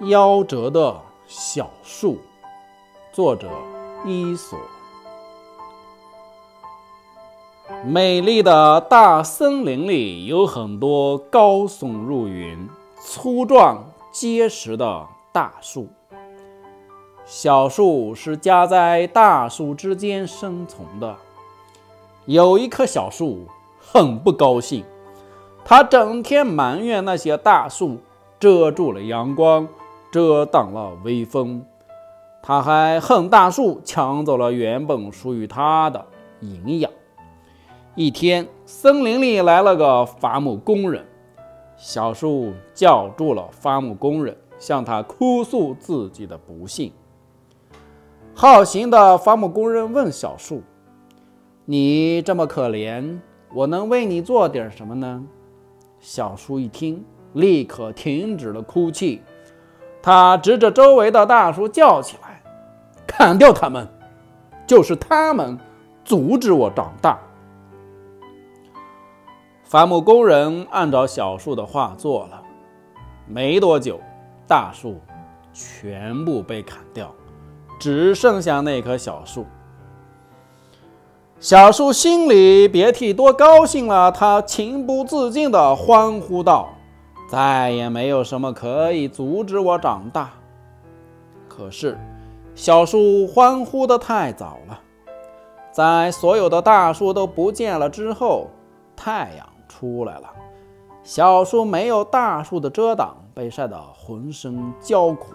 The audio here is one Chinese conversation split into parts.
夭折的小树，作者伊索。美丽的大森林里有很多高耸入云、粗壮结实的大树。小树是夹在大树之间生存的。有一棵小树很不高兴，它整天埋怨那些大树遮住了阳光，遮挡了微风。他还恨大树抢走了原本属于他的营养。一天，森林里来了个伐木工人，小树叫住了伐木工人，向他哭诉自己的不幸。好心的伐木工人问小树：“你这么可怜，我能为你做点什么呢？”小树一听，立刻停止了哭泣。他指着周围的大树叫起来：“砍掉它们！就是他们阻止我长大。”伐木工人按照小树的话做了。没多久，大树全部被砍掉。只剩下那棵小树，小树心里别提多高兴了。他情不自禁地欢呼道：“再也没有什么可以阻止我长大。”可是，小树欢呼得太早了。在所有的大树都不见了之后，太阳出来了。小树没有大树的遮挡，被晒得浑身焦苦。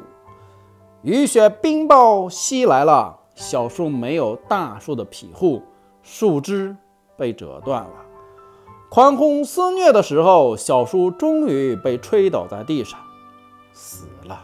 雨雪冰雹袭来了，小树没有大树的庇护，树枝被折断了。狂轰肆虐的时候，小叔终于被吹倒在地上，死了。